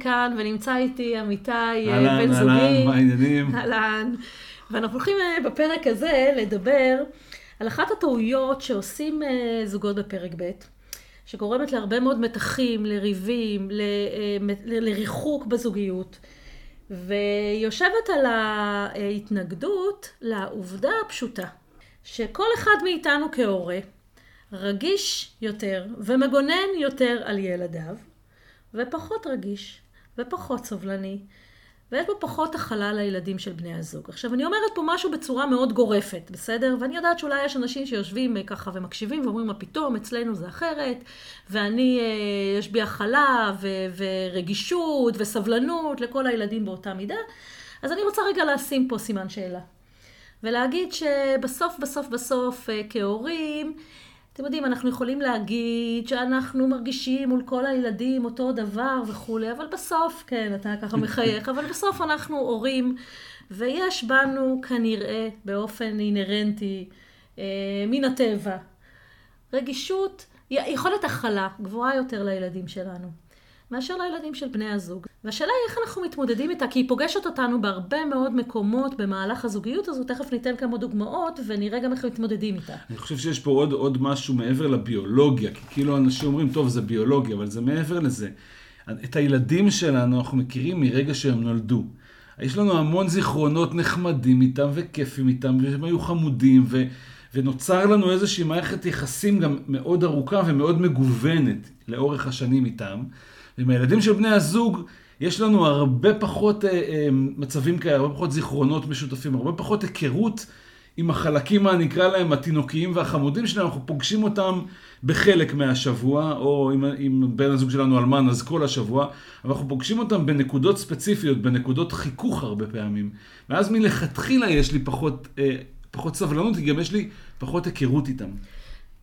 כאן, ונמצא איתי עמיתי אה, אהלן, בן זוגי. אהלן, מה העניינים? אהלן. ואנחנו הולכים אה, בפרק הזה לדבר על אחת הטעויות שעושים אה, זוגות בפרק ב', שגורמת להרבה מאוד מתחים, לריבים, ל- ל- לריחוק בזוגיות. ויושבת על ההתנגדות לעובדה הפשוטה, שכל אחד מאיתנו כהורה רגיש יותר ומגונן יותר על ילדיו, ופחות רגיש ופחות סובלני, ויש בו פחות הכלה לילדים של בני הזוג. עכשיו, אני אומרת פה משהו בצורה מאוד גורפת, בסדר? ואני יודעת שאולי יש אנשים שיושבים אה, ככה ומקשיבים ואומרים, מה פתאום, אצלנו זה אחרת, ואני, אה, יש בי הכלה ו- ורגישות וסבלנות לכל הילדים באותה מידה. אז אני רוצה רגע לשים פה סימן שאלה. ולהגיד שבסוף, בסוף, בסוף, אה, כהורים, אתם יודעים, אנחנו יכולים להגיד שאנחנו מרגישים מול כל הילדים אותו דבר וכולי, אבל בסוף, כן, אתה ככה מחייך, אבל בסוף אנחנו הורים, ויש בנו כנראה באופן אינהרנטי אה, מן הטבע רגישות, יכולת הכלה גבוהה יותר לילדים שלנו. מאשר לילדים של בני הזוג. והשאלה היא איך אנחנו מתמודדים איתה, כי היא פוגשת אותנו בהרבה מאוד מקומות במהלך הזוגיות הזו, תכף ניתן כמה דוגמאות ונראה גם איך מתמודדים איתה. אני חושב שיש פה עוד, עוד משהו מעבר לביולוגיה, כי כאילו אנשים אומרים, טוב, זה ביולוגיה, אבל זה מעבר לזה. את הילדים שלנו אנחנו מכירים מרגע שהם נולדו. יש לנו המון זיכרונות נחמדים איתם וכיפים איתם, והם היו חמודים, ו... ונוצר לנו איזושהי מערכת יחסים גם מאוד ארוכה ומאוד מגוונת לאורך השנים איתם. ועם הילדים של בני הזוג, יש לנו הרבה פחות אה, אה, מצבים כאלה, הרבה פחות זיכרונות משותפים, הרבה פחות היכרות עם החלקים, מה נקרא להם, התינוקיים והחמודים שלנו, אנחנו פוגשים אותם בחלק מהשבוע, או אם, אם בן הזוג שלנו אלמן, אז כל השבוע, אבל אנחנו פוגשים אותם בנקודות ספציפיות, בנקודות חיכוך הרבה פעמים. ואז מלכתחילה יש לי פחות, אה, פחות סבלנות, כי גם יש לי פחות היכרות איתם.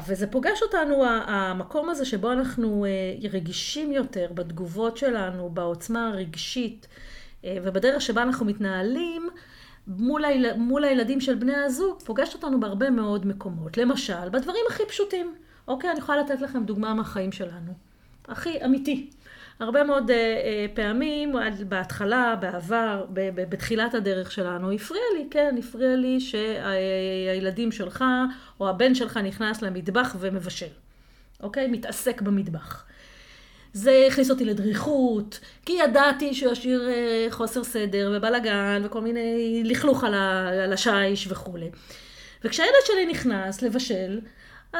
וזה פוגש אותנו, המקום הזה שבו אנחנו אה, רגישים יותר בתגובות שלנו, בעוצמה הרגשית אה, ובדרך שבה אנחנו מתנהלים מול, היל... מול הילדים של בני הזוג, פוגש אותנו בהרבה מאוד מקומות. למשל, בדברים הכי פשוטים. אוקיי, אני יכולה לתת לכם דוגמה מהחיים שלנו. הכי אמיתי. הרבה מאוד uh, uh, פעמים, בהתחלה, בעבר, ב- ב- בתחילת הדרך שלנו, הפריע לי, כן, הפריע לי שהילדים שלך או הבן שלך נכנס למטבח ומבשל, אוקיי? מתעסק במטבח. זה הכניס אותי לדריכות, כי ידעתי שהוא ישאיר uh, חוסר סדר ובלאגן וכל מיני לכלוך על, ה- על השיש וכולי. וכשהילד שלי נכנס לבשל,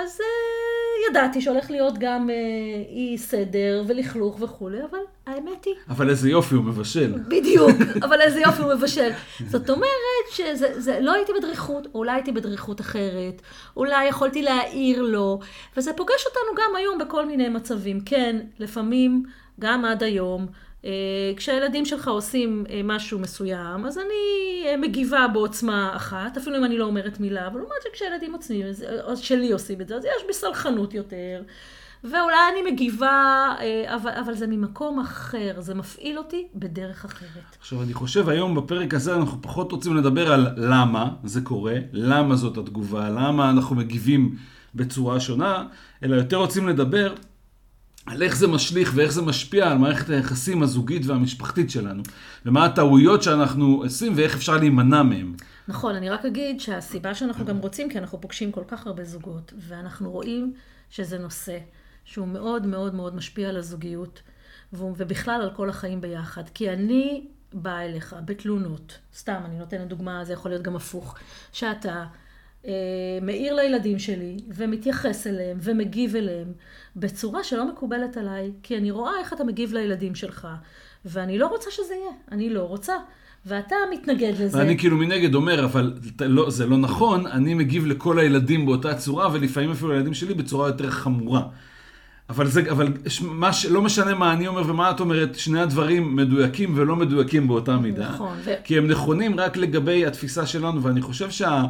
אז uh, ידעתי שהולך להיות גם uh, אי סדר ולכלוך וכולי, אבל האמת היא... אבל איזה יופי הוא מבשל. בדיוק, אבל איזה יופי הוא מבשל. זאת אומרת שזה, לא הייתי בדריכות, אולי הייתי בדריכות אחרת, אולי יכולתי להעיר לו, וזה פוגש אותנו גם היום בכל מיני מצבים. כן, לפעמים, גם עד היום, כשהילדים שלך עושים משהו מסוים, אז אני מגיבה בעוצמה אחת, אפילו אם אני לא אומרת מילה, אבל לעומת שכשהילדים עושים שלי עושים את זה, אז יש בי סלחנות יותר. ואולי אני מגיבה, אבל, אבל זה ממקום אחר, זה מפעיל אותי בדרך אחרת. עכשיו, אני חושב היום בפרק הזה אנחנו פחות רוצים לדבר על למה זה קורה, למה זאת התגובה, למה אנחנו מגיבים בצורה שונה, אלא יותר רוצים לדבר על איך זה משליך ואיך זה משפיע על מערכת היחסים הזוגית והמשפחתית שלנו, ומה הטעויות שאנחנו עושים ואיך אפשר להימנע מהם. נכון, אני רק אגיד שהסיבה שאנחנו גם רוצים, כי אנחנו פוגשים כל כך הרבה זוגות, ואנחנו רואים שזה נושא שהוא מאוד מאוד מאוד משפיע על הזוגיות, ובכלל על כל החיים ביחד. כי אני באה אליך בתלונות, סתם, אני נותנת דוגמה, זה יכול להיות גם הפוך, שאתה אה, מעיר לילדים שלי, ומתייחס אליהם, ומגיב אליהם, בצורה שלא מקובלת עליי, כי אני רואה איך אתה מגיב לילדים שלך, ואני לא רוצה שזה יהיה, אני לא רוצה. ואתה מתנגד לזה. ואני כאילו מנגד אומר, אבל לא, זה לא נכון, אני מגיב לכל הילדים באותה צורה, ולפעמים אפילו לילדים שלי בצורה יותר חמורה. אבל, זה, אבל מה, לא משנה מה אני אומר ומה את אומרת, שני הדברים מדויקים ולא מדויקים באותה מידה. נכון. כי הם נכונים רק לגבי התפיסה שלנו, ואני חושב שה...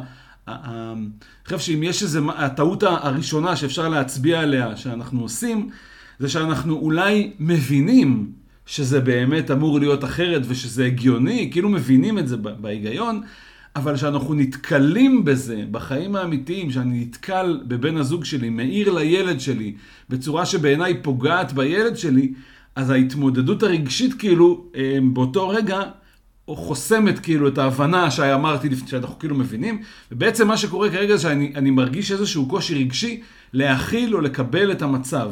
אני חושב שאם יש איזה, הטעות הראשונה שאפשר להצביע עליה, שאנחנו עושים, זה שאנחנו אולי מבינים שזה באמת אמור להיות אחרת ושזה הגיוני, כאילו מבינים את זה בהיגיון, אבל שאנחנו נתקלים בזה בחיים האמיתיים, שאני נתקל בבן הזוג שלי, מעיר לילד שלי, בצורה שבעיניי פוגעת בילד שלי, אז ההתמודדות הרגשית כאילו אה, באותו רגע או חוסמת כאילו את ההבנה שאמרתי לפני שאנחנו כאילו מבינים, ובעצם מה שקורה כרגע זה שאני מרגיש איזשהו קושי רגשי להכיל או לקבל את המצב.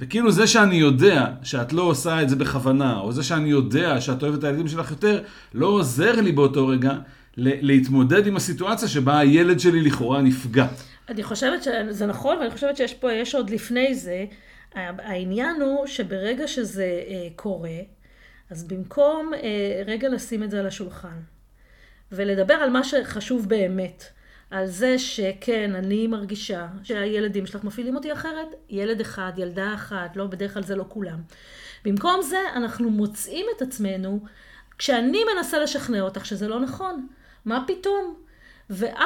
וכאילו זה שאני יודע שאת לא עושה את זה בכוונה, או זה שאני יודע שאת אוהבת את הילדים שלך יותר, לא עוזר לי באותו רגע להתמודד עם הסיטואציה שבה הילד שלי לכאורה נפגע. אני חושבת שזה נכון, ואני חושבת שיש פה, יש עוד לפני זה, העניין הוא שברגע שזה אה, קורה, אז במקום אה, רגע לשים את זה על השולחן, ולדבר על מה שחשוב באמת, על זה שכן, אני מרגישה שהילדים שלך מפעילים אותי אחרת, ילד אחד, ילדה אחת, לא, בדרך כלל זה לא כולם. במקום זה, אנחנו מוצאים את עצמנו, כשאני מנסה לשכנע אותך שזה לא נכון, מה פתאום? ואת,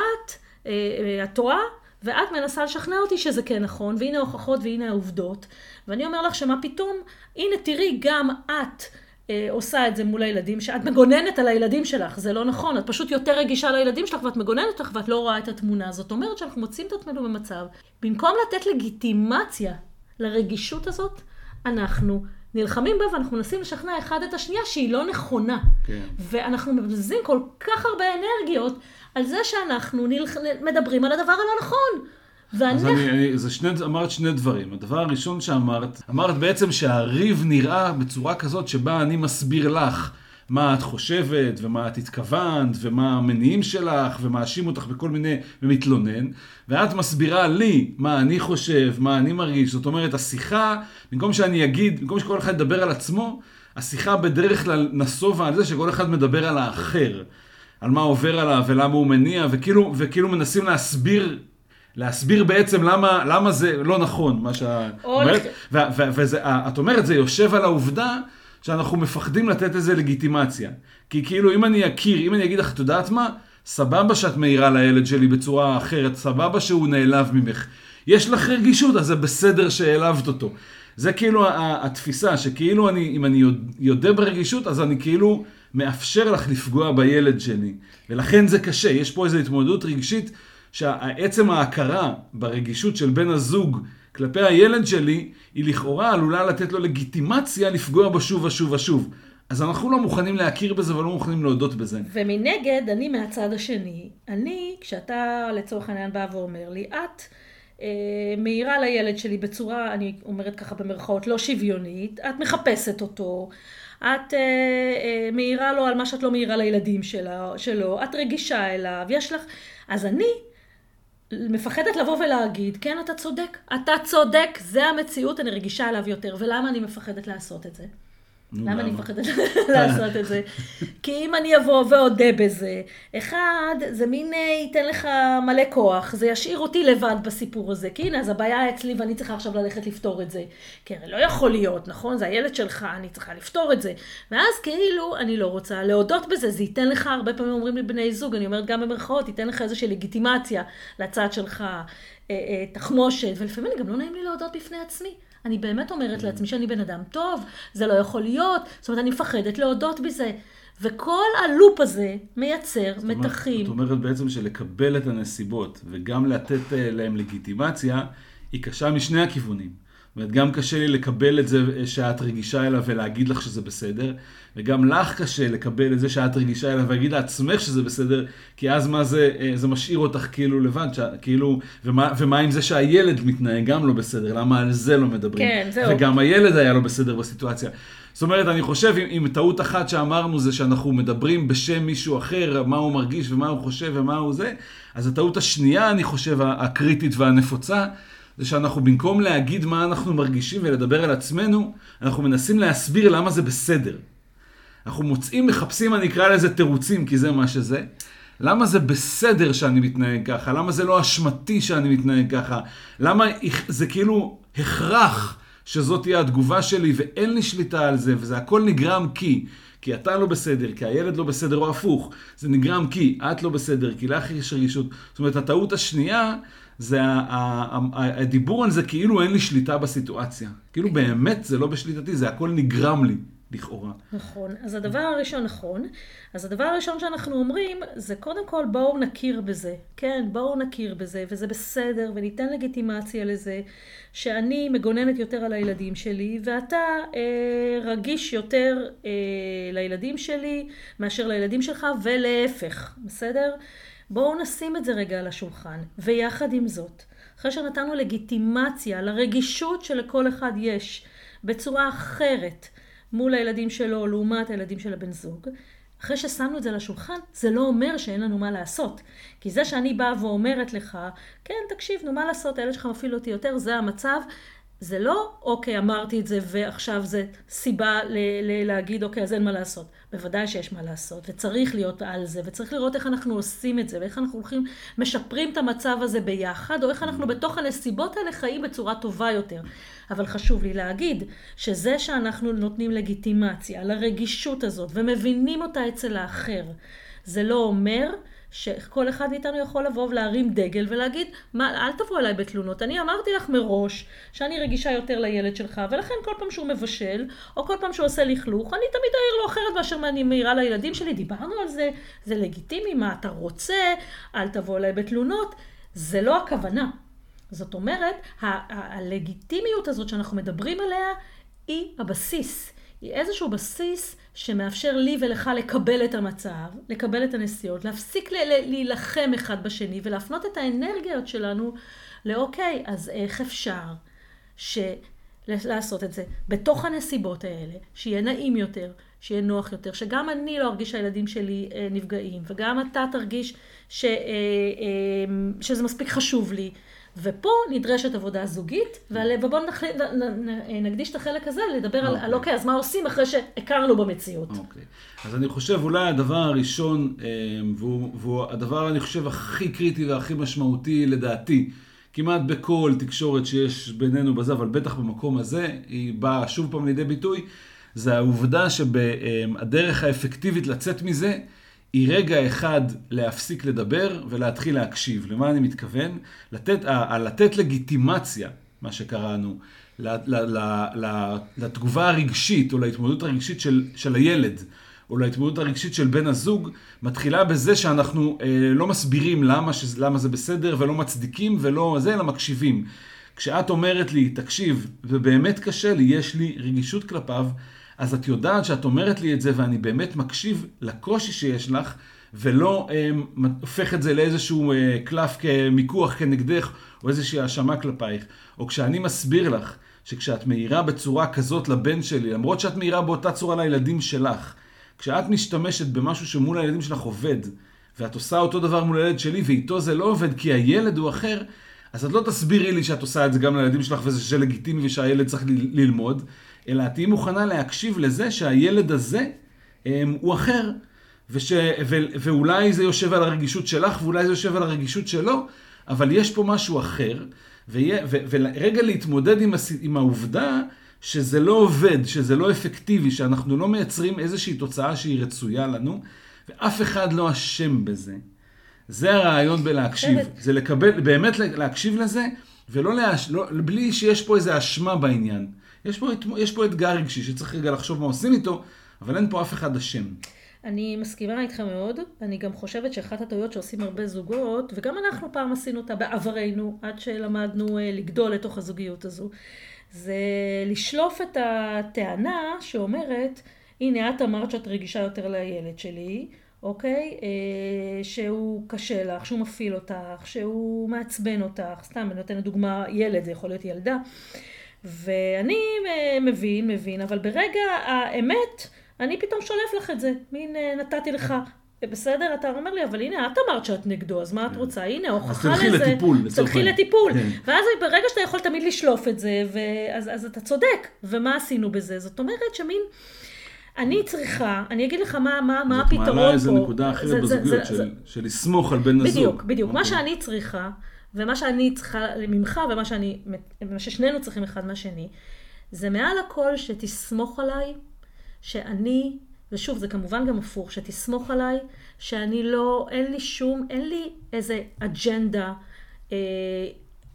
אה, אה, את טועה, ואת מנסה לשכנע אותי שזה כן נכון, והנה ההוכחות והנה העובדות, ואני אומר לך שמה פתאום, הנה תראי, גם את עושה את זה מול הילדים, שאת מגוננת על הילדים שלך, זה לא נכון, את פשוט יותר רגישה לילדים שלך ואת מגוננת לך ואת לא רואה את התמונה. זאת אומרת שאנחנו מוצאים את עצמנו במצב, במקום לתת לגיטימציה לרגישות הזאת, אנחנו נלחמים בה ואנחנו מנסים לשכנע אחד את השנייה שהיא לא נכונה. כן. ואנחנו מבזבזים כל כך הרבה אנרגיות על זה שאנחנו נלח... מדברים על הדבר הלא נכון. ואני... אז אני, אני, זה שני, אמרת שני דברים. הדבר הראשון שאמרת, אמרת בעצם שהריב נראה בצורה כזאת שבה אני מסביר לך מה את חושבת, ומה את התכוונת, ומה המניעים שלך, ומאשים אותך בכל מיני, ומתלונן, ואת מסבירה לי מה אני חושב, מה אני מרגיש. זאת אומרת, השיחה, במקום שאני אגיד, במקום שכל אחד ידבר על עצמו, השיחה בדרך כלל נסובה על זה שכל אחד מדבר על האחר. על מה עובר עליו ולמה הוא מניע, וכאילו, וכאילו מנסים להסביר להסביר בעצם למה, למה זה לא נכון, מה שאת אומרת. ואת אומרת, זה יושב על העובדה שאנחנו מפחדים לתת איזה לגיטימציה. כי כאילו, אם אני אכיר, אם אני אגיד לך, את יודעת מה? סבבה שאת מעירה לילד שלי בצורה אחרת, סבבה שהוא נעלב ממך. יש לך רגישות, אז זה בסדר שהעלבת אותו. זה כאילו התפיסה, שכאילו אני, אם אני יודע ברגישות, אז אני כאילו מאפשר לך לפגוע בילד שלי. ולכן זה קשה, יש פה איזו התמודדות רגשית שעצם ההכרה ברגישות של בן הזוג כלפי הילד שלי, היא לכאורה עלולה לתת לו לגיטימציה לפגוע בו שוב ושוב ושוב. אז אנחנו לא מוכנים להכיר בזה ולא מוכנים להודות בזה. ומנגד, אני מהצד השני, אני, כשאתה לצורך העניין בא ואומר לי, את אה, מעירה לילד שלי בצורה, אני אומרת ככה במרכאות, לא שוויונית, את מחפשת אותו, את אה, אה, מעירה לו על מה שאת לא מעירה לילדים שלה, שלו, את רגישה אליו, יש לך... אז אני מפחדת לבוא ולהגיד, כן, אתה צודק, אתה צודק, זה המציאות, אני רגישה אליו יותר. ולמה אני מפחדת לעשות את זה? למה אני מפחדת לעשות את זה? כי אם אני אבוא ואודה בזה, אחד, זה מין אה, ייתן לך מלא כוח, זה ישאיר אותי לבד בסיפור הזה. כי הנה, אז הבעיה אצלי ואני צריכה עכשיו ללכת לפתור את זה. כי הרי לא יכול להיות, נכון? זה הילד שלך, אני צריכה לפתור את זה. ואז כאילו, אני לא רוצה להודות בזה, זה ייתן לך, הרבה פעמים אומרים לי בני זוג, אני אומרת גם במרכאות, ייתן לך איזושהי לגיטימציה לצד שלך, אה, אה, תחמושת, ולפעמים גם לא נעים לי להודות בפני עצמי. אני באמת אומרת לעצמי שאני בן אדם טוב, זה לא יכול להיות, זאת אומרת, אני מפחדת להודות בזה. וכל הלופ הזה מייצר זאת מתחים. זאת אומרת בעצם שלקבל את הנסיבות וגם לתת אה, להם לגיטימציה, היא קשה משני הכיוונים. אומרת, גם קשה לי לקבל את זה אה, שאת רגישה אליו ולהגיד לך שזה בסדר, וגם לך קשה לקבל את זה שאת רגישה אליו ולהגיד לעצמך שזה בסדר, כי אז מה זה, אה, זה משאיר אותך כאילו לבד, ש... כאילו, ומה, ומה עם זה שהילד מתנהג גם לא בסדר, למה על זה לא מדברים? כן, זהו. וגם הילד היה לא בסדר בסיטואציה. זאת אומרת, אני חושב, אם, אם טעות אחת שאמרנו זה שאנחנו מדברים בשם מישהו אחר, מה הוא מרגיש ומה הוא חושב ומה הוא זה, אז הטעות השנייה, אני חושב, הקריטית והנפוצה, זה שאנחנו במקום להגיד מה אנחנו מרגישים ולדבר על עצמנו, אנחנו מנסים להסביר למה זה בסדר. אנחנו מוצאים, מחפשים, אני אקרא לזה תירוצים, כי זה מה שזה. למה זה בסדר שאני מתנהג ככה? למה זה לא אשמתי שאני מתנהג ככה? למה זה כאילו הכרח שזאת תהיה התגובה שלי ואין לי שליטה על זה, וזה הכל נגרם כי. כי אתה לא בסדר, כי הילד לא בסדר, או הפוך. זה נגרם כי את לא בסדר, כי לך יש רגישות. זאת אומרת, הטעות השנייה זה הדיבור על זה כאילו אין לי שליטה בסיטואציה. כאילו באמת זה לא בשליטתי, זה הכל נגרם לי. לכאורה. נכון. אז הדבר הראשון, נכון. אז הדבר הראשון שאנחנו אומרים, זה קודם כל בואו נכיר בזה. כן, בואו נכיר בזה, וזה בסדר, וניתן לגיטימציה לזה, שאני מגוננת יותר על הילדים שלי, ואתה אה, רגיש יותר אה, לילדים שלי מאשר לילדים שלך, ולהפך, בסדר? בואו נשים את זה רגע על השולחן. ויחד עם זאת, אחרי שנתנו לגיטימציה לרגישות שלכל אחד יש בצורה אחרת מול הילדים שלו לעומת הילדים של הבן זוג, אחרי ששמנו את זה על השולחן, זה לא אומר שאין לנו מה לעשות. כי זה שאני באה ואומרת לך, כן, תקשיב, נו מה לעשות, הילד שלך מפעיל אותי יותר, זה המצב, זה לא, אוקיי, אמרתי את זה ועכשיו זה סיבה ל- ל- להגיד, אוקיי, אז אין מה לעשות. בוודאי שיש מה לעשות, וצריך להיות על זה, וצריך לראות איך אנחנו עושים את זה, ואיך אנחנו הולכים, משפרים את המצב הזה ביחד, או איך אנחנו בתוך הנסיבות האלה חיים בצורה טובה יותר. אבל חשוב לי להגיד, שזה שאנחנו נותנים לגיטימציה לרגישות הזאת, ומבינים אותה אצל האחר, זה לא אומר שכל אחד מאיתנו יכול לבוא ולהרים דגל ולהגיד, מה, אל תבוא אליי בתלונות, אני אמרתי לך מראש שאני רגישה יותר לילד שלך, ולכן כל פעם שהוא מבשל, או כל פעם שהוא עושה לכלוך, אני תמיד אעיר לו אחרת מאשר אני מעירה לילדים שלי, דיברנו על זה, זה לגיטימי, מה אתה רוצה, אל תבוא אליי בתלונות, זה לא הכוונה. זאת אומרת, הלגיטימיות הזאת שאנחנו מדברים עליה, היא הבסיס. היא איזשהו בסיס שמאפשר לי ולך לקבל את המצב, לקבל את הנסיעות, להפסיק להילחם אחד בשני ולהפנות את האנרגיות שלנו לאוקיי, אז איך אפשר ש... לעשות את זה בתוך הנסיבות האלה, שיהיה נעים יותר, שיהיה נוח יותר, שגם אני לא ארגיש שהילדים שלי אה, נפגעים, וגם אתה תרגיש ש, אה, אה, שזה מספיק חשוב לי, ופה נדרשת עבודה זוגית, ובואו נקדיש את החלק הזה לדבר okay. על, על אוקיי, אז מה עושים אחרי שהכרנו במציאות. אוקיי. Okay. אז אני חושב אולי הדבר הראשון, אה, והוא, והוא הדבר אני חושב הכי קריטי והכי משמעותי לדעתי, כמעט בכל תקשורת שיש בינינו בזה, אבל בטח במקום הזה, היא באה שוב פעם לידי ביטוי, זה העובדה שהדרך האפקטיבית לצאת מזה, היא רגע אחד להפסיק לדבר ולהתחיל להקשיב. למה אני מתכוון? לתת, לתת לגיטימציה, מה שקראנו, לתגובה הרגשית או להתמודדות הרגשית של, של הילד. או להתמודדות הרגשית של בן הזוג, מתחילה בזה שאנחנו אה, לא מסבירים למה, ש, למה זה בסדר ולא מצדיקים ולא זה, אלא מקשיבים. כשאת אומרת לי, תקשיב, ובאמת קשה לי, יש לי רגישות כלפיו, אז את יודעת שאת אומרת לי את זה ואני באמת מקשיב לקושי שיש לך, ולא אה, הופך את זה לאיזשהו אה, קלף כמיקוח כנגדך, או איזושהי האשמה כלפייך. או כשאני מסביר לך שכשאת מאירה בצורה כזאת לבן שלי, למרות שאת מאירה באותה צורה לילדים שלך, כשאת משתמשת במשהו שמול הילדים שלך עובד, ואת עושה אותו דבר מול הילד שלי, ואיתו זה לא עובד כי הילד הוא אחר, אז את לא תסבירי לי שאת עושה את זה גם לילדים שלך וזה לגיטימי ושהילד צריך ל- ללמוד, אלא תהיי מוכנה להקשיב לזה שהילד הזה הם, הוא אחר, וש, ו, ואולי זה יושב על הרגישות שלך ואולי זה יושב על הרגישות שלו, אבל יש פה משהו אחר, ורגע להתמודד עם, הס, עם העובדה שזה לא עובד, שזה לא אפקטיבי, שאנחנו לא מייצרים איזושהי תוצאה שהיא רצויה לנו, ואף אחד לא אשם בזה. זה הרעיון בלהקשיב, זה לקבל, באמת להקשיב לזה, ולא להש... לא, בלי שיש פה איזו אשמה בעניין. יש פה, יש פה אתגר רגשי שצריך רגע לחשוב מה עושים איתו, אבל אין פה אף אחד אשם. אני מסכימה איתך מאוד, אני גם חושבת שאחת הטעויות שעושים הרבה זוגות, וגם אנחנו פעם עשינו אותה בעברנו, עד שלמדנו אה, לגדול לתוך הזוגיות הזו, זה לשלוף את הטענה שאומרת, הנה את אמרת שאת רגישה יותר לילד שלי, אוקיי? אה, שהוא קשה לך, שהוא מפעיל אותך, שהוא מעצבן אותך, סתם אני נותנת דוגמה ילד, זה יכול להיות ילדה. ואני אה, מבין, מבין, אבל ברגע האמת, אני פתאום שולף לך את זה. מין אה, נתתי לך בסדר? אתה אומר לי, אבל הנה, את אמרת שאת נגדו, אז מה את כן. רוצה? הנה, הוכחה לזה. אז תלכי לטיפול. תלכי לטיפול. כן. ואז ברגע שאתה יכול תמיד לשלוף את זה, אז, אז אתה צודק. ומה עשינו בזה? זאת אומרת שמין... אני צריכה, אני אגיד לך מה, מה, מה הפתרון פה. זאת מעלה איזה נקודה אחרת בזוגיות, של, לסמוך על בן הזוג. בדיוק, בדיוק. מה אוקיי. שאני צריכה, ומה שאני צריכה ממך, ומה שאני, ומה ששנינו צריכים אחד מהשני, זה מעל הכל שתסמוך עליי, שאני ושוב, זה כמובן גם הפוך, שתסמוך עליי, שאני לא, אין לי שום, אין לי איזה אג'נדה אה,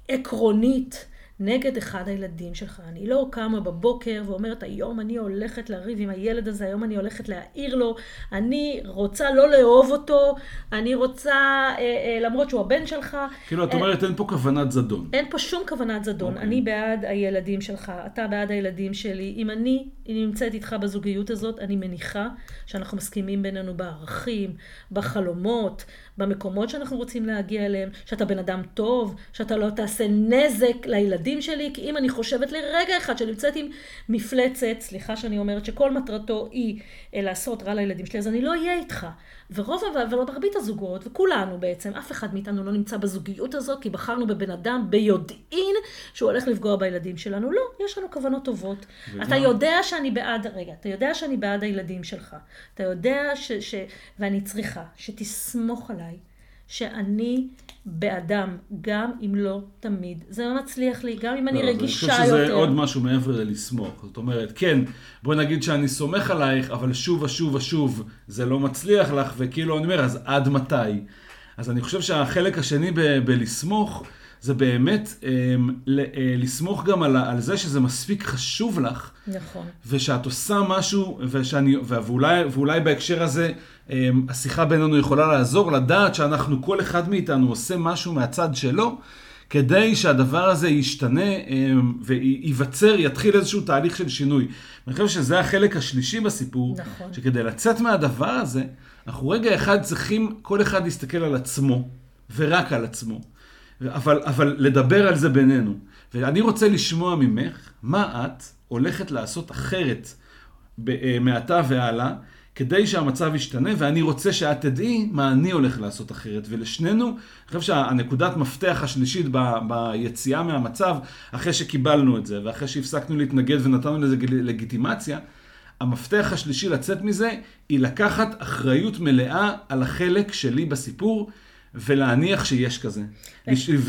עקרונית נגד אחד הילדים שלך. אני לא קמה בבוקר ואומרת, היום אני הולכת לריב עם הילד הזה, היום אני הולכת להעיר לו, אני רוצה לא לאהוב אותו, אני רוצה, אה, אה, למרות שהוא הבן שלך. כאילו, את אומרת, אין פה כוונת זדון. אין פה שום כוונת זדון. Okay. אני בעד הילדים שלך, אתה בעד הילדים שלי. אם אני נמצאת איתך בזוגיות הזאת, אני מניחה שאנחנו מסכימים בינינו בערכים, בחלומות, במקומות שאנחנו רוצים להגיע אליהם, שאתה בן אדם טוב, שאתה לא תעשה נזק לילדים שלי, כי אם אני חושבת לרגע אחד שנמצאת עם מפלצת, סליחה שאני אומרת, שכל מטרתו היא אה, לעשות רע לילדים שלי, אז אני לא אהיה איתך. ורוב, ומרבית הזוגות, וכולנו בעצם, אף אחד מאיתנו לא נמצא בזוגיות הזאת, כי בחרנו בבן אדם ביודעין שהוא הולך לפגוע בילדים שלנו. לא, יש לנו כוונות טובות. אתה יודע שאני בעד, רגע, אתה יודע שאני בעד הילדים שלך. אתה יודע ש... ש ואני צריכה שתסמוך עליי. שאני באדם, גם אם לא תמיד. זה לא מצליח לי, גם אם אני לא, רגישה יותר. אני חושב שזה עוד משהו מעבר ללסמוך. זאת אומרת, כן, בואי נגיד שאני סומך עלייך, אבל שוב ושוב ושוב זה לא מצליח לך, וכאילו אני אומר, אז עד מתי? אז אני חושב שהחלק השני ב- בלסמוך, זה באמת אה, אה, לסמוך גם על, על זה שזה מספיק חשוב לך. נכון. ושאת עושה משהו, ושאני, ואולי, ואולי בהקשר הזה, אה, השיחה בינינו יכולה לעזור, לדעת שאנחנו, כל אחד מאיתנו עושה משהו מהצד שלו, כדי שהדבר הזה ישתנה וייווצר, יתחיל איזשהו תהליך של שינוי. אני חושב שזה החלק השלישי בסיפור, נכון. שכדי לצאת מהדבר הזה, אנחנו רגע אחד צריכים כל אחד להסתכל על עצמו, ורק על עצמו. אבל, אבל לדבר על זה בינינו. ואני רוצה לשמוע ממך, מה את הולכת לעשות אחרת אה, מעתה והלאה, כדי שהמצב ישתנה, ואני רוצה שאת תדעי מה אני הולך לעשות אחרת. ולשנינו, אני חושב שהנקודת מפתח השלישית ב, ביציאה מהמצב, אחרי שקיבלנו את זה, ואחרי שהפסקנו להתנגד ונתנו לזה לגיטימציה, המפתח השלישי לצאת מזה, היא לקחת אחריות מלאה על החלק שלי בסיפור, ולהניח שיש כזה.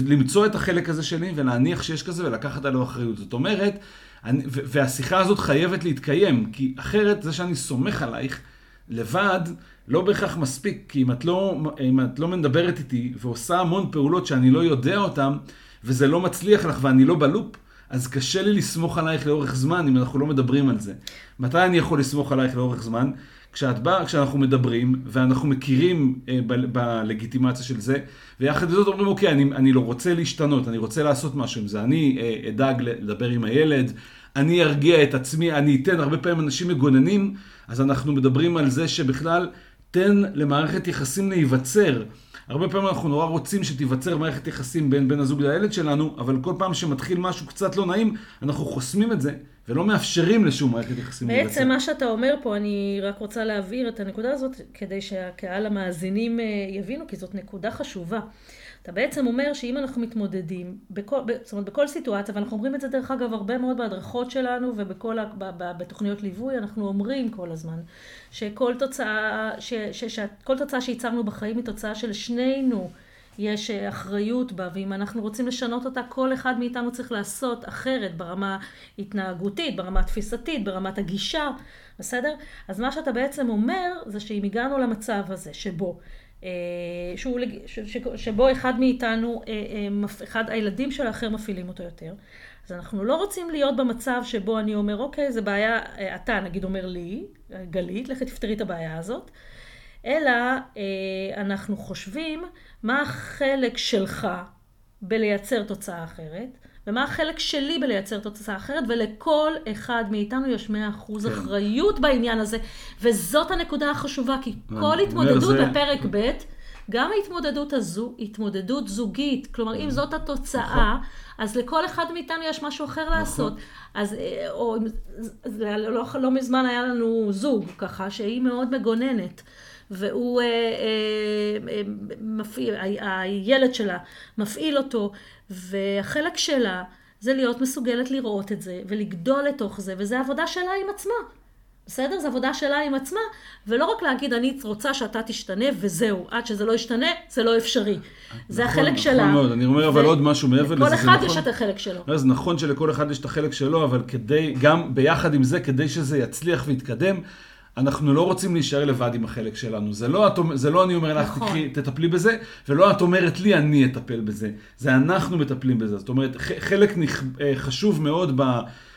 למצוא את החלק הזה שלי ולהניח שיש כזה ולקחת עליו אחריות. זאת אומרת, אני, והשיחה הזאת חייבת להתקיים, כי אחרת זה שאני סומך עלייך לבד לא בהכרח מספיק, כי אם את לא, אם את לא מדברת איתי ועושה המון פעולות שאני לא יודע אותן, וזה לא מצליח לך ואני לא בלופ, אז קשה לי לסמוך עלייך לאורך זמן אם אנחנו לא מדברים על זה. מתי אני יכול לסמוך עלייך לאורך זמן? כשאת באה, כשאנחנו מדברים, ואנחנו מכירים אה, בלגיטימציה של זה, ויחד עם זאת אומרים, אוקיי, אני, אני לא רוצה להשתנות, אני רוצה לעשות משהו עם זה. אני אה, אדאג לדבר עם הילד, אני ארגיע את עצמי, אני אתן, הרבה פעמים אנשים מגוננים, אז אנחנו מדברים על זה שבכלל, תן למערכת יחסים להיווצר. הרבה פעמים אנחנו נורא רוצים שתיווצר מערכת יחסים בין בן הזוג לילד שלנו, אבל כל פעם שמתחיל משהו קצת לא נעים, אנחנו חוסמים את זה. ולא מאפשרים לשום מערכת יחסים. בעצם מה שאתה אומר פה, אני רק רוצה להבהיר את הנקודה הזאת, כדי שהקהל המאזינים אה, יבינו, כי זאת נקודה חשובה. אתה בעצם אומר שאם אנחנו מתמודדים, בכל, זאת אומרת בכל סיטואציה, ואנחנו אומרים את זה דרך אגב הרבה מאוד בהדרכות שלנו ובתוכניות ליווי, אנחנו אומרים כל הזמן, שכל תוצאה, ש, ש, ש, כל תוצאה שייצרנו בחיים היא תוצאה של שנינו. יש אה, אחריות בה, ואם אנחנו רוצים לשנות אותה, כל אחד מאיתנו צריך לעשות אחרת ברמה התנהגותית, ברמה התפיסתית, ברמת הגישה, בסדר? אז מה שאתה בעצם אומר, זה שאם הגענו למצב הזה, שבו אה, שהוא, שבו אחד מאיתנו, אה, אחד הילדים של האחר מפעילים אותו יותר. אז אנחנו לא רוצים להיות במצב שבו אני אומר, אוקיי, זה בעיה, אתה נגיד אומר לי, גלית, לכי תפתרי את הבעיה הזאת, אלא אנחנו חושבים מה החלק שלך בלייצר תוצאה אחרת, ומה החלק שלי בלייצר תוצאה אחרת, ולכל אחד מאיתנו יש 100% כן. אחריות בעניין הזה, וזאת הנקודה החשובה, כי כל התמודדות זה... בפרק ב', גם ההתמודדות הזו התמודדות זוגית. כלומר, אם זאת התוצאה, נכון. אז לכל אחד מאיתנו יש משהו אחר נכון. לעשות. אז, אה, או, לא, לא, לא מזמן היה לנו זוג, ככה, שהיא מאוד מגוננת. והוא אה, אה, אה, מפעיל, הילד שלה מפעיל אותו, והחלק שלה זה להיות מסוגלת לראות את זה ולגדול לתוך זה, וזה עבודה שלה עם עצמה. בסדר? זו עבודה שלה עם עצמה, ולא רק להגיד, אני רוצה שאתה תשתנה וזהו, עד שזה לא ישתנה, זה לא אפשרי. זה נכון, החלק נכון שלה. נכון מאוד, אני אומר אבל עוד משהו מעבר לזה. לכל אחד נכון, יש את החלק שלו. אז נכון שלכל אחד יש את החלק שלו, אבל כדי, גם ביחד עם זה, כדי שזה יצליח ויתקדם, אנחנו לא רוצים להישאר לבד עם החלק שלנו. זה לא, את, זה לא אני אומר לך, נכון. תקחי, תטפלי בזה, ולא את אומרת לי, אני אטפל בזה. זה אנחנו מטפלים בזה. זאת אומרת, חלק נכ, אה, חשוב מאוד ב,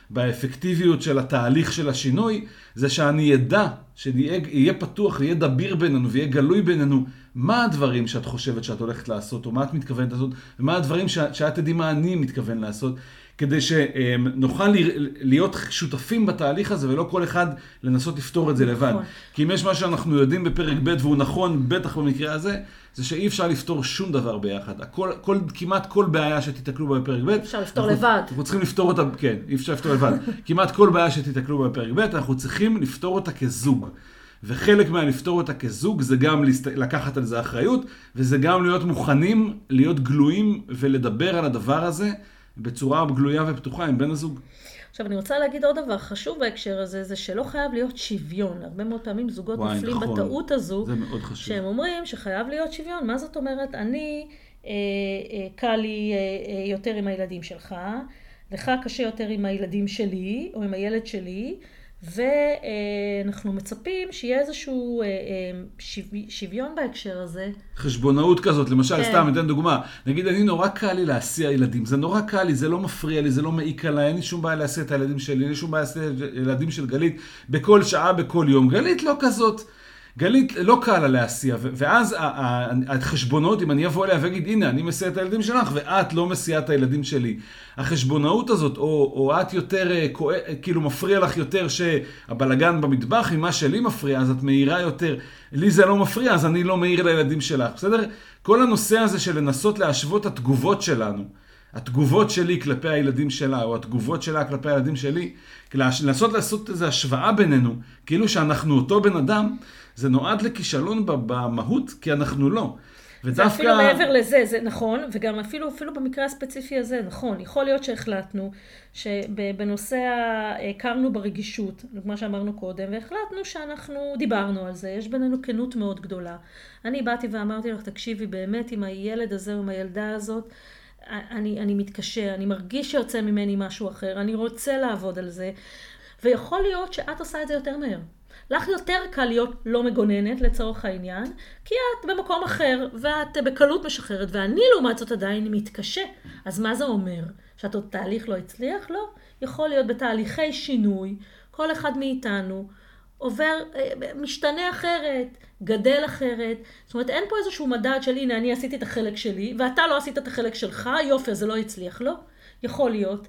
באפקטיביות של התהליך של השינוי, זה שאני אדע, שיהיה פתוח, יהיה דביר בינינו ויהיה גלוי בינינו, מה הדברים שאת חושבת שאת הולכת לעשות, או מה את מתכוונת לעשות, ומה הדברים שאת תדעי מה אני מתכוון לעשות. כדי שנוכל להיות שותפים בתהליך הזה, ולא כל אחד לנסות לפתור את זה לבד. נכון. כי אם יש מה שאנחנו יודעים בפרק ב' והוא נכון, בטח במקרה הזה, זה שאי אפשר לפתור שום דבר ביחד. הכל, כל, כמעט כל בעיה שתיתקלו בה בפרק ב', אפשר לפתור אנחנו, לבד. אנחנו צריכים לפתור אותה, כן, אי אפשר לפתור לבד. כמעט כל בעיה שתיתקלו בה בפרק ב', אנחנו צריכים לפתור אותה כזוג. וחלק מהלפתור אותה כזוג זה גם. לקחת על זה אחריות, וזה גם להיות מוכנים, להיות גלויים ולדבר על הדבר הזה בצורה גלויה ופתוחה עם בן הזוג. עכשיו, אני רוצה להגיד עוד דבר חשוב בהקשר הזה, זה שלא חייב להיות שוויון. הרבה מאוד פעמים זוגות וואי, נופלים נכון. בטעות הזו, זה מאוד חשוב. שהם אומרים שחייב להיות שוויון. מה זאת אומרת? אני, אה, אה, קל לי אה, אה, יותר עם הילדים שלך, לך קשה יותר עם הילדים שלי, או עם הילד שלי, ואנחנו מצפים שיהיה איזשהו אה, אה, שו- שוויון בהקשר הזה. חשבונאות כזאת, למשל, כן. סתם, אתן דוגמה. נגיד, אני נורא קל לי להסיע ילדים. זה נורא קל לי, זה לא מפריע לי, זה לא מעיק עליי, אין לי שום בעיה להסיע את הילדים שלי, אין לי שום בעיה להסיע את הילדים של גלית בכל שעה, בכל יום. גלית לא כזאת. גלית לא קל לה להסיע, ואז החשבונאות, אם אני אבוא אליה ואגיד, הנה, אני מסיע את הילדים שלך, ואת לא מסיעה את הילדים שלי. החשבונאות הזאת, או, או את יותר, אה, כוא- כאילו מפריע לך יותר שהבלגן במטבח ממה שלי מפריע, אז את מעירה יותר. לי זה לא מפריע, אז אני לא מעיר לילדים שלך, בסדר? כל הנושא הזה של לנסות להשוות התגובות שלנו. התגובות שלי כלפי הילדים שלה, או התגובות שלה כלפי הילדים שלי, לנסות לעשות איזו השוואה בינינו, כאילו שאנחנו אותו בן אדם, זה נועד לכישלון במהות, כי אנחנו לא. ואפילו מעבר לזה, זה נכון, וגם אפילו, אפילו במקרה הספציפי הזה, נכון, יכול להיות שהחלטנו שבנושא, הכרנו ברגישות, כמו שאמרנו קודם, והחלטנו שאנחנו דיברנו על זה, יש בינינו כנות מאוד גדולה. אני באתי ואמרתי לך, תקשיבי, באמת עם הילד הזה או עם הילדה הזאת, אני, אני מתקשה, אני מרגיש שיוצא ממני משהו אחר, אני רוצה לעבוד על זה, ויכול להיות שאת עושה את זה יותר מהר. לך יותר קל להיות לא מגוננת לצורך העניין, כי את במקום אחר ואת בקלות משחררת, ואני לעומת זאת עדיין מתקשה. אז מה זה אומר? שאת עוד תהליך לא הצליח? לא. יכול להיות בתהליכי שינוי, כל אחד מאיתנו עובר, אה, משתנה אחרת, גדל אחרת. זאת אומרת, אין פה איזשהו מדד של הנה, אני עשיתי את החלק שלי, ואתה לא עשית את החלק שלך, יופי, זה לא הצליח. לא. יכול להיות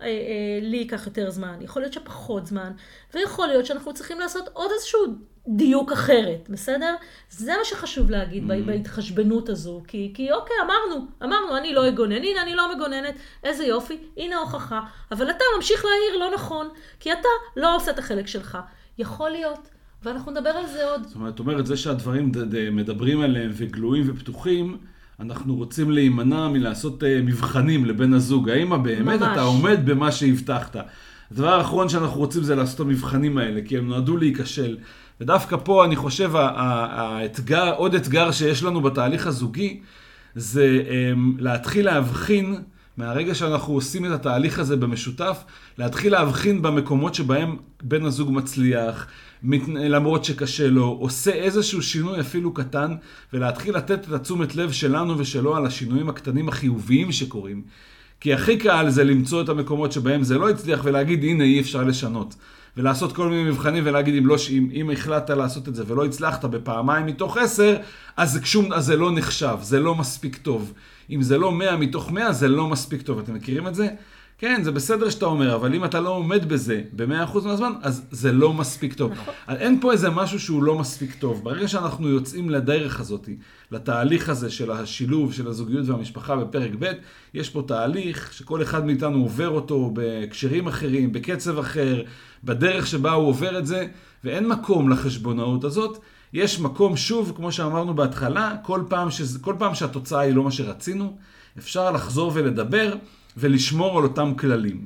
שלי ייקח יותר זמן, יכול להיות שפחות זמן, ויכול להיות שאנחנו צריכים לעשות עוד איזשהו דיוק אחרת, בסדר? זה מה שחשוב להגיד mm-hmm. בהתחשבנות הזו, כי, כי אוקיי, אמרנו, אמרנו, אני לא אגונן, הנה אני לא מגוננת, איזה יופי, הנה הוכחה, אבל אתה ממשיך להעיר לא נכון, כי אתה לא עושה את החלק שלך. יכול להיות, ואנחנו נדבר על זה עוד. זאת אומרת, את אומרת, זה שהדברים מדברים עליהם וגלויים ופתוחים, אנחנו רוצים להימנע מלעשות uh, מבחנים לבן הזוג. האם באמת ממש. אתה עומד במה שהבטחת? הדבר האחרון שאנחנו רוצים זה לעשות את המבחנים האלה, כי הם נועדו להיכשל. ודווקא פה אני חושב האתגר, עוד אתגר שיש לנו בתהליך הזוגי, זה um, להתחיל להבחין, מהרגע שאנחנו עושים את התהליך הזה במשותף, להתחיל להבחין במקומות שבהם בן הזוג מצליח. למרות שקשה לו, עושה איזשהו שינוי אפילו קטן, ולהתחיל לתת את התשומת לב שלנו ושלו על השינויים הקטנים החיוביים שקורים. כי הכי קל זה למצוא את המקומות שבהם זה לא הצליח ולהגיד, הנה, אי אפשר לשנות. ולעשות כל מיני מבחנים ולהגיד, אם, לא, אם, אם החלטת לעשות את זה ולא הצלחת בפעמיים מתוך עשר, אז, שום, אז זה לא נחשב, זה לא מספיק טוב. אם זה לא 100 מתוך 100, זה לא מספיק טוב. אתם מכירים את זה? כן, זה בסדר שאתה אומר, אבל אם אתה לא עומד בזה ב-100% מהזמן, אז זה לא מספיק טוב. נכון. אין פה איזה משהו שהוא לא מספיק טוב. ברגע שאנחנו יוצאים לדרך הזאת, לתהליך הזה של השילוב של הזוגיות והמשפחה בפרק ב', יש פה תהליך שכל אחד מאיתנו עובר אותו בהקשרים אחרים, בקצב אחר, בדרך שבה הוא עובר את זה, ואין מקום לחשבונאות הזאת. יש מקום, שוב, כמו שאמרנו בהתחלה, כל פעם, שזה, כל פעם שהתוצאה היא לא מה שרצינו, אפשר לחזור ולדבר ולשמור על אותם כללים.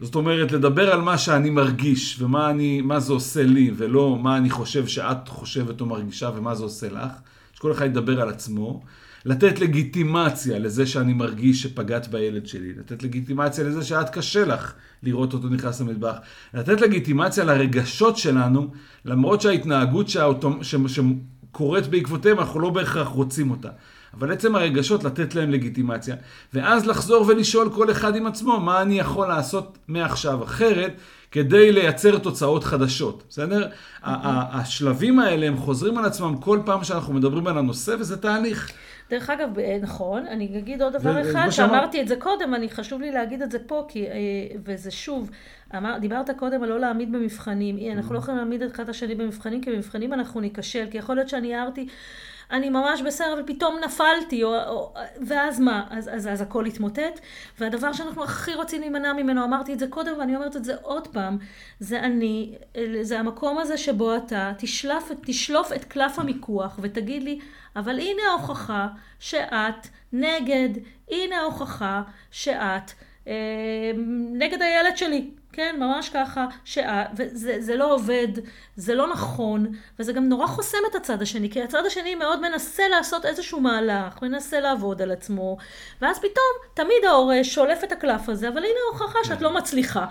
זאת אומרת, לדבר על מה שאני מרגיש ומה אני, מה זה עושה לי, ולא מה אני חושב שאת חושבת או מרגישה ומה זה עושה לך. שכל אחד ידבר על עצמו. לתת לגיטימציה לזה שאני מרגיש שפגעת בילד שלי, לתת לגיטימציה לזה שאת קשה לך לראות אותו נכנס למטבח, לתת לגיטימציה לרגשות שלנו, למרות שההתנהגות שהאוטומ... ש... שקורית בעקבותיהם, אנחנו לא בהכרח רוצים אותה. אבל עצם הרגשות, לתת להם לגיטימציה, ואז לחזור ולשאול כל אחד עם עצמו, מה אני יכול לעשות מעכשיו אחרת, כדי לייצר תוצאות חדשות, בסדר? השלבים האלה הם חוזרים על עצמם כל פעם שאנחנו מדברים על הנושא, וזה תהליך. דרך אגב, אה, נכון, אני אגיד עוד דבר אחד, שאמרתי את זה קודם, אני חשוב לי להגיד את זה פה, כי, אה, וזה שוב, אמר, דיברת קודם על לא להעמיד במבחנים, אנחנו לא יכולים להעמיד את אחד השני במבחנים, כי במבחנים אנחנו ניכשל, כי יכול להיות שאני הערתי... אני ממש בסדר, אבל פתאום נפלתי, או, או, ואז מה? אז, אז, אז הכל התמוטט. והדבר שאנחנו הכי רוצים להימנע ממנו, אמרתי את זה קודם ואני אומרת את זה עוד פעם, זה אני, זה המקום הזה שבו אתה תשלף, תשלוף את קלף המיקוח ותגיד לי, אבל הנה ההוכחה שאת נגד, הנה ההוכחה שאת אה, נגד הילד שלי. כן, ממש ככה, שעה, וזה לא עובד, זה לא נכון, וזה גם נורא חוסם את הצד השני, כי הצד השני מאוד מנסה לעשות איזשהו מהלך, מנסה לעבוד על עצמו, ואז פתאום, תמיד ההורה שולף את הקלף הזה, אבל הנה ההוכחה שאת לא מצליחה.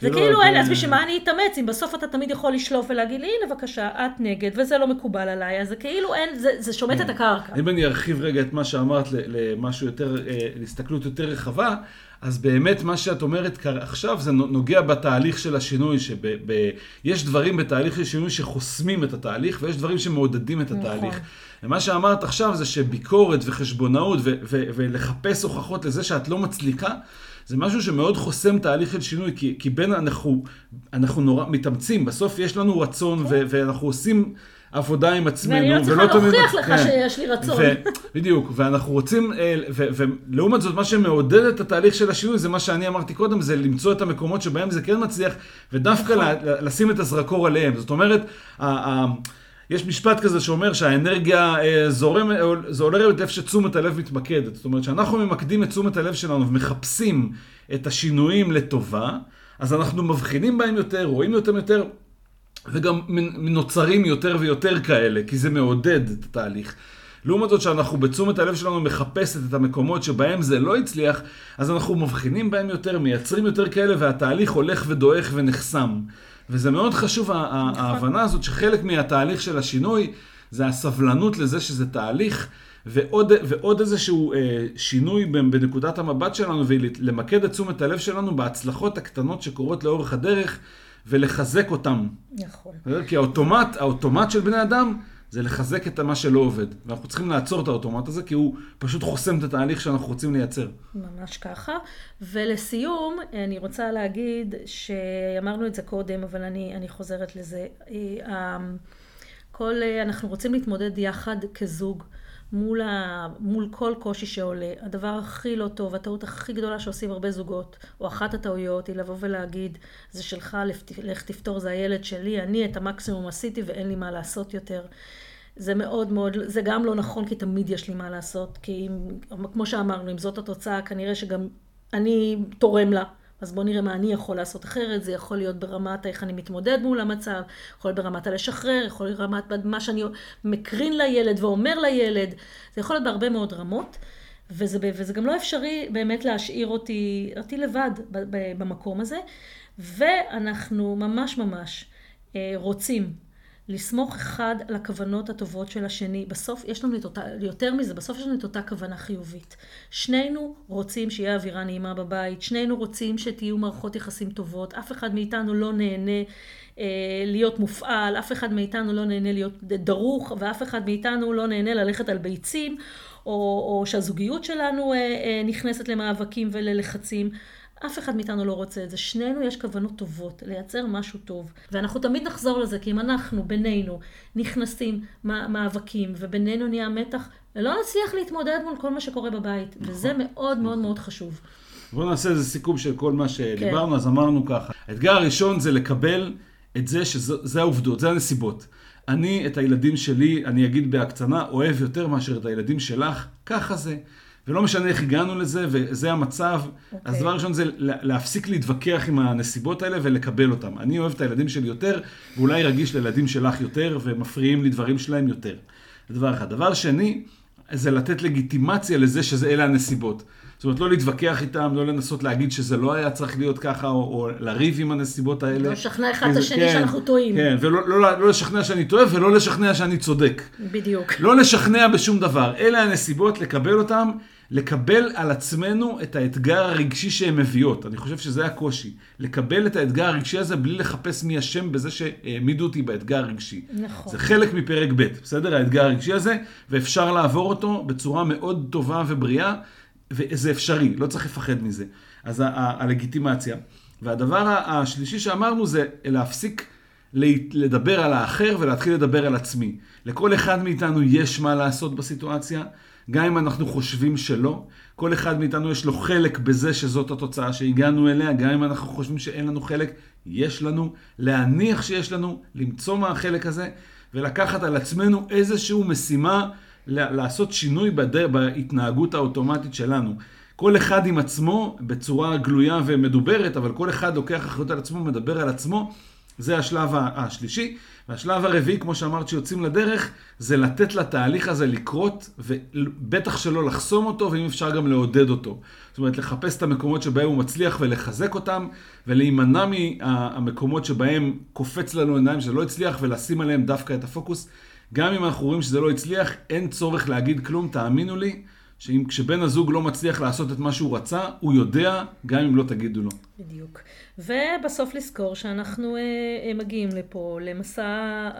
זה כאילו אין, אז בשביל מה אני אתאמץ, אם בסוף אתה תמיד יכול לשלוף ולהגיד לי, הנה בבקשה, את נגד, וזה לא מקובל עליי, אז זה כאילו אין, זה, זה שומט את הקרקע. אם אני ארחיב רגע את מה שאמרת למשהו יותר, אה, להסתכלות יותר רחבה, אז באמת מה שאת אומרת עכשיו זה נוגע בתהליך של השינוי, שיש דברים בתהליך של שינוי שחוסמים את התהליך ויש דברים שמעודדים את התהליך. נכון. ומה שאמרת עכשיו זה שביקורת וחשבונאות ולחפש הוכחות לזה שאת לא מצליקה, זה משהו שמאוד חוסם תהליך של שינוי, כי, כי בין אנחנו, אנחנו נורא מתאמצים, בסוף יש לנו רצון ו, ואנחנו עושים... עבודה עם עצמנו. ואני לא צריכה להוכיח לך כן. שיש לי רצון. ו, בדיוק, ואנחנו רוצים, אה, ולעומת זאת, מה שמעודד את התהליך של השינוי, זה מה שאני אמרתי קודם, זה למצוא את המקומות שבהם זה כן מצליח, ודווקא נכון. לשים את הזרקור עליהם. זאת אומרת, יש משפט כזה שאומר שהאנרגיה אה, זורמת, זה עולה איפה שתשומת הלב מתמקדת. זאת אומרת, כשאנחנו ממקדים את תשומת הלב שלנו ומחפשים את השינויים לטובה, אז אנחנו מבחינים בהם יותר, רואים אותם יותר, וגם נוצרים יותר ויותר כאלה, כי זה מעודד את התהליך. לעומת זאת שאנחנו בתשומת הלב שלנו מחפשת את המקומות שבהם זה לא הצליח, אז אנחנו מבחינים בהם יותר, מייצרים יותר כאלה, והתהליך הולך ודועך ונחסם. וזה מאוד חשוב, נכון. ההבנה הזאת שחלק מהתהליך של השינוי זה הסבלנות לזה שזה תהליך. ועוד, ועוד איזשהו אה, שינוי בנקודת המבט שלנו ולמקד את תשומת הלב שלנו בהצלחות הקטנות שקורות לאורך הדרך ולחזק אותם. נכון. כי האוטומט, האוטומט של בני אדם זה לחזק את מה שלא עובד. ואנחנו צריכים לעצור את האוטומט הזה, כי הוא פשוט חוסם את התהליך שאנחנו רוצים לייצר. ממש ככה. ולסיום, אני רוצה להגיד שאמרנו את זה קודם, אבל אני, אני חוזרת לזה. אה, כל, אנחנו רוצים להתמודד יחד כזוג. מול, ה, מול כל קושי שעולה. הדבר הכי לא טוב, הטעות הכי גדולה שעושים הרבה זוגות, או אחת הטעויות, היא לבוא ולהגיד, זה שלך, לך תפתור, זה הילד שלי, אני את המקסימום עשיתי ואין לי מה לעשות יותר. זה מאוד מאוד, זה גם לא נכון, כי תמיד יש לי מה לעשות, כי אם, כמו שאמרנו, אם זאת התוצאה, כנראה שגם אני תורם לה. אז בואו נראה מה אני יכול לעשות אחרת, זה יכול להיות ברמת איך אני מתמודד מול המצב, יכול להיות ברמת הלשחרר, יכול להיות ברמת מה שאני מקרין לילד ואומר לילד, זה יכול להיות בהרבה מאוד רמות, וזה, וזה גם לא אפשרי באמת להשאיר אותי, אותי לבד במקום הזה, ואנחנו ממש ממש אה, רוצים לסמוך אחד על הכוונות הטובות של השני. בסוף יש לנו את אותה, יותר מזה, בסוף יש לנו את אותה כוונה חיובית. שנינו רוצים שיהיה אווירה נעימה בבית, שנינו רוצים שתהיו מערכות יחסים טובות, אף אחד מאיתנו לא נהנה אה, להיות מופעל, אף אחד מאיתנו לא נהנה להיות דרוך, ואף אחד מאיתנו לא נהנה ללכת על ביצים, או, או שהזוגיות שלנו אה, אה, נכנסת למאבקים וללחצים. אף אחד מאיתנו לא רוצה את זה. שנינו יש כוונות טובות, לייצר משהו טוב. ואנחנו תמיד נחזור לזה, כי אם אנחנו, בינינו, נכנסים מאבקים, ובינינו נהיה מתח, לא נצליח להתמודד מול כל מה שקורה בבית. נכון. וזה מאוד מאוד מאוד חשוב. בואו נעשה איזה סיכום של כל מה שדיברנו, כן. אז אמרנו ככה. האתגר הראשון זה לקבל את זה שזה העובדות, זה הנסיבות. אני את הילדים שלי, אני אגיד בהקצנה, אוהב יותר מאשר את הילדים שלך, ככה זה. ולא משנה איך הגענו לזה, וזה המצב. Okay. אז אוקיי. דבר ראשון זה להפסיק להתווכח עם הנסיבות האלה ולקבל אותם. אני אוהב את הילדים שלי יותר, ואולי רגיש לילדים שלך יותר, ומפריעים לי דברים שלהם יותר. זה דבר אחד. דבר שני, זה לתת לגיטימציה לזה שאלה הנסיבות. זאת אומרת, לא להתווכח איתם, לא לנסות להגיד שזה לא היה צריך להיות ככה, או, או לריב עם הנסיבות האלה. לא לשכנע אחד את השני כן, שאנחנו טועים. כן, ולא לא, לא לשכנע שאני טועה, ולא לשכנע שאני צודק. בדיוק. לא לשכנע בשום דבר. אלה הנסיבות, לקבל אותם, לקבל על עצמנו את האתגר הרגשי שהן מביאות. אני חושב שזה הקושי. לקבל את האתגר הרגשי הזה בלי לחפש מי אשם בזה שהעמידו אותי באתגר הרגשי. נכון. זה חלק מפרק ב', בסדר? האתגר הרגשי הזה, ואפשר לעבור אותו בצורה מאוד טובה ובריאה. וזה אפשרי, לא צריך לפחד מזה. אז הלגיטימציה. והדבר השלישי שאמרנו זה להפסיק לדבר על האחר ולהתחיל לדבר על עצמי. לכל אחד מאיתנו יש מה לעשות בסיטואציה, גם אם אנחנו חושבים שלא. כל אחד מאיתנו יש לו חלק בזה שזאת התוצאה שהגענו אליה, גם אם אנחנו חושבים שאין לנו חלק, יש לנו. להניח שיש לנו, למצוא מה החלק הזה, ולקחת על עצמנו איזושהי משימה לעשות שינוי בדר, בהתנהגות האוטומטית שלנו. כל אחד עם עצמו בצורה גלויה ומדוברת, אבל כל אחד לוקח אחריות על עצמו, מדבר על עצמו. זה השלב השלישי. והשלב הרביעי, כמו שאמרת, שיוצאים לדרך, זה לתת לתהליך הזה לקרות, ובטח שלא לחסום אותו, ואם אפשר גם לעודד אותו. זאת אומרת, לחפש את המקומות שבהם הוא מצליח ולחזק אותם, ולהימנע מהמקומות שבהם קופץ לנו עיניים שלא הצליח, ולשים עליהם דווקא את הפוקוס. גם אם אנחנו רואים שזה לא הצליח, אין צורך להגיד כלום, תאמינו לי, שאם כשבן הזוג לא מצליח לעשות את מה שהוא רצה, הוא יודע, גם אם לא תגידו לו. בדיוק. ובסוף לזכור שאנחנו אה, אה, מגיעים לפה למסע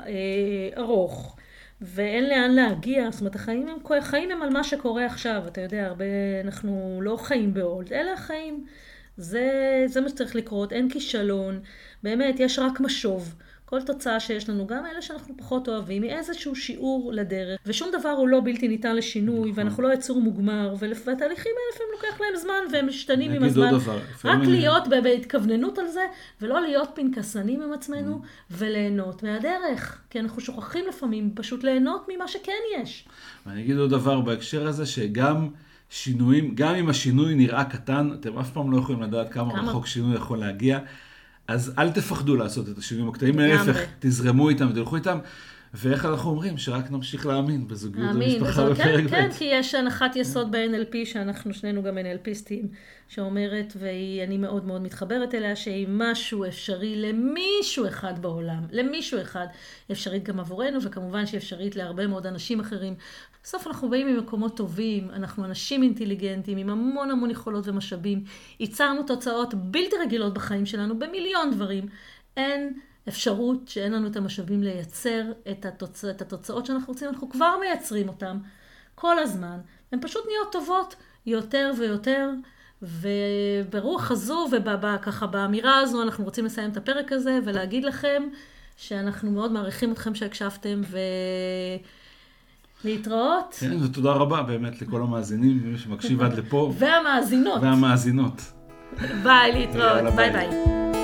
אה, ארוך. ואין לאן להגיע, זאת אומרת החיים הם, החיים הם על מה שקורה עכשיו, אתה יודע, הרבה, אנחנו לא חיים בעולד, אלה החיים, זה, זה מה שצריך לקרות, אין כישלון, באמת, יש רק משוב. כל תוצאה שיש לנו, גם אלה שאנחנו פחות אוהבים, היא איזשהו שיעור לדרך, ושום דבר הוא לא בלתי ניתן לשינוי, נכון. ואנחנו לא יצור מוגמר, והתהליכים האלה לפעמים לוקח להם זמן, והם משתנים עם הזמן. דבר, רק להיות בהתכווננות על זה, ולא להיות פנקסנים עם עצמנו, mm. וליהנות מהדרך. כי אנחנו שוכחים לפעמים פשוט ליהנות ממה שכן יש. ואני אגיד עוד דבר בהקשר הזה, שגם... שינויים, גם אם השינוי נראה קטן, אתם אף פעם לא יכולים לדעת כמה, כמה? רחוק שינוי יכול להגיע. אז אל תפחדו לעשות את השינויים הקטנים, להפך, תזרמו איתם, תלכו איתם. ואיך אנחנו אומרים? שרק נמשיך להאמין בזוגיות ובמשפחה בפרק ב'. כן, כי יש הנחת יסוד ב-NLP, שאנחנו שנינו גם NLPיסטים, שאומרת, ואני מאוד מאוד מתחברת אליה, שאם משהו אפשרי למישהו אחד בעולם, למישהו אחד, אפשרית גם עבורנו, וכמובן שהיא אפשרית להרבה מאוד אנשים אחרים. בסוף אנחנו באים ממקומות טובים, אנחנו אנשים אינטליגנטים, עם המון המון יכולות ומשאבים. ייצרנו תוצאות בלתי רגילות בחיים שלנו במיליון דברים. אין אפשרות שאין לנו את המשאבים לייצר את, התוצ... את התוצאות שאנחנו רוצים, אנחנו כבר מייצרים אותן כל הזמן. הן פשוט נהיות טובות יותר ויותר. וברוח הזו וככה באמירה הזו אנחנו רוצים לסיים את הפרק הזה ולהגיד לכם שאנחנו מאוד מעריכים אתכם שהקשבתם ולהתראות. כן, ותודה רבה באמת לכל המאזינים ומי שמקשיב עד לפה. והמאזינות. והמאזינות. ביי, להתראות. ביי ביי. ביי.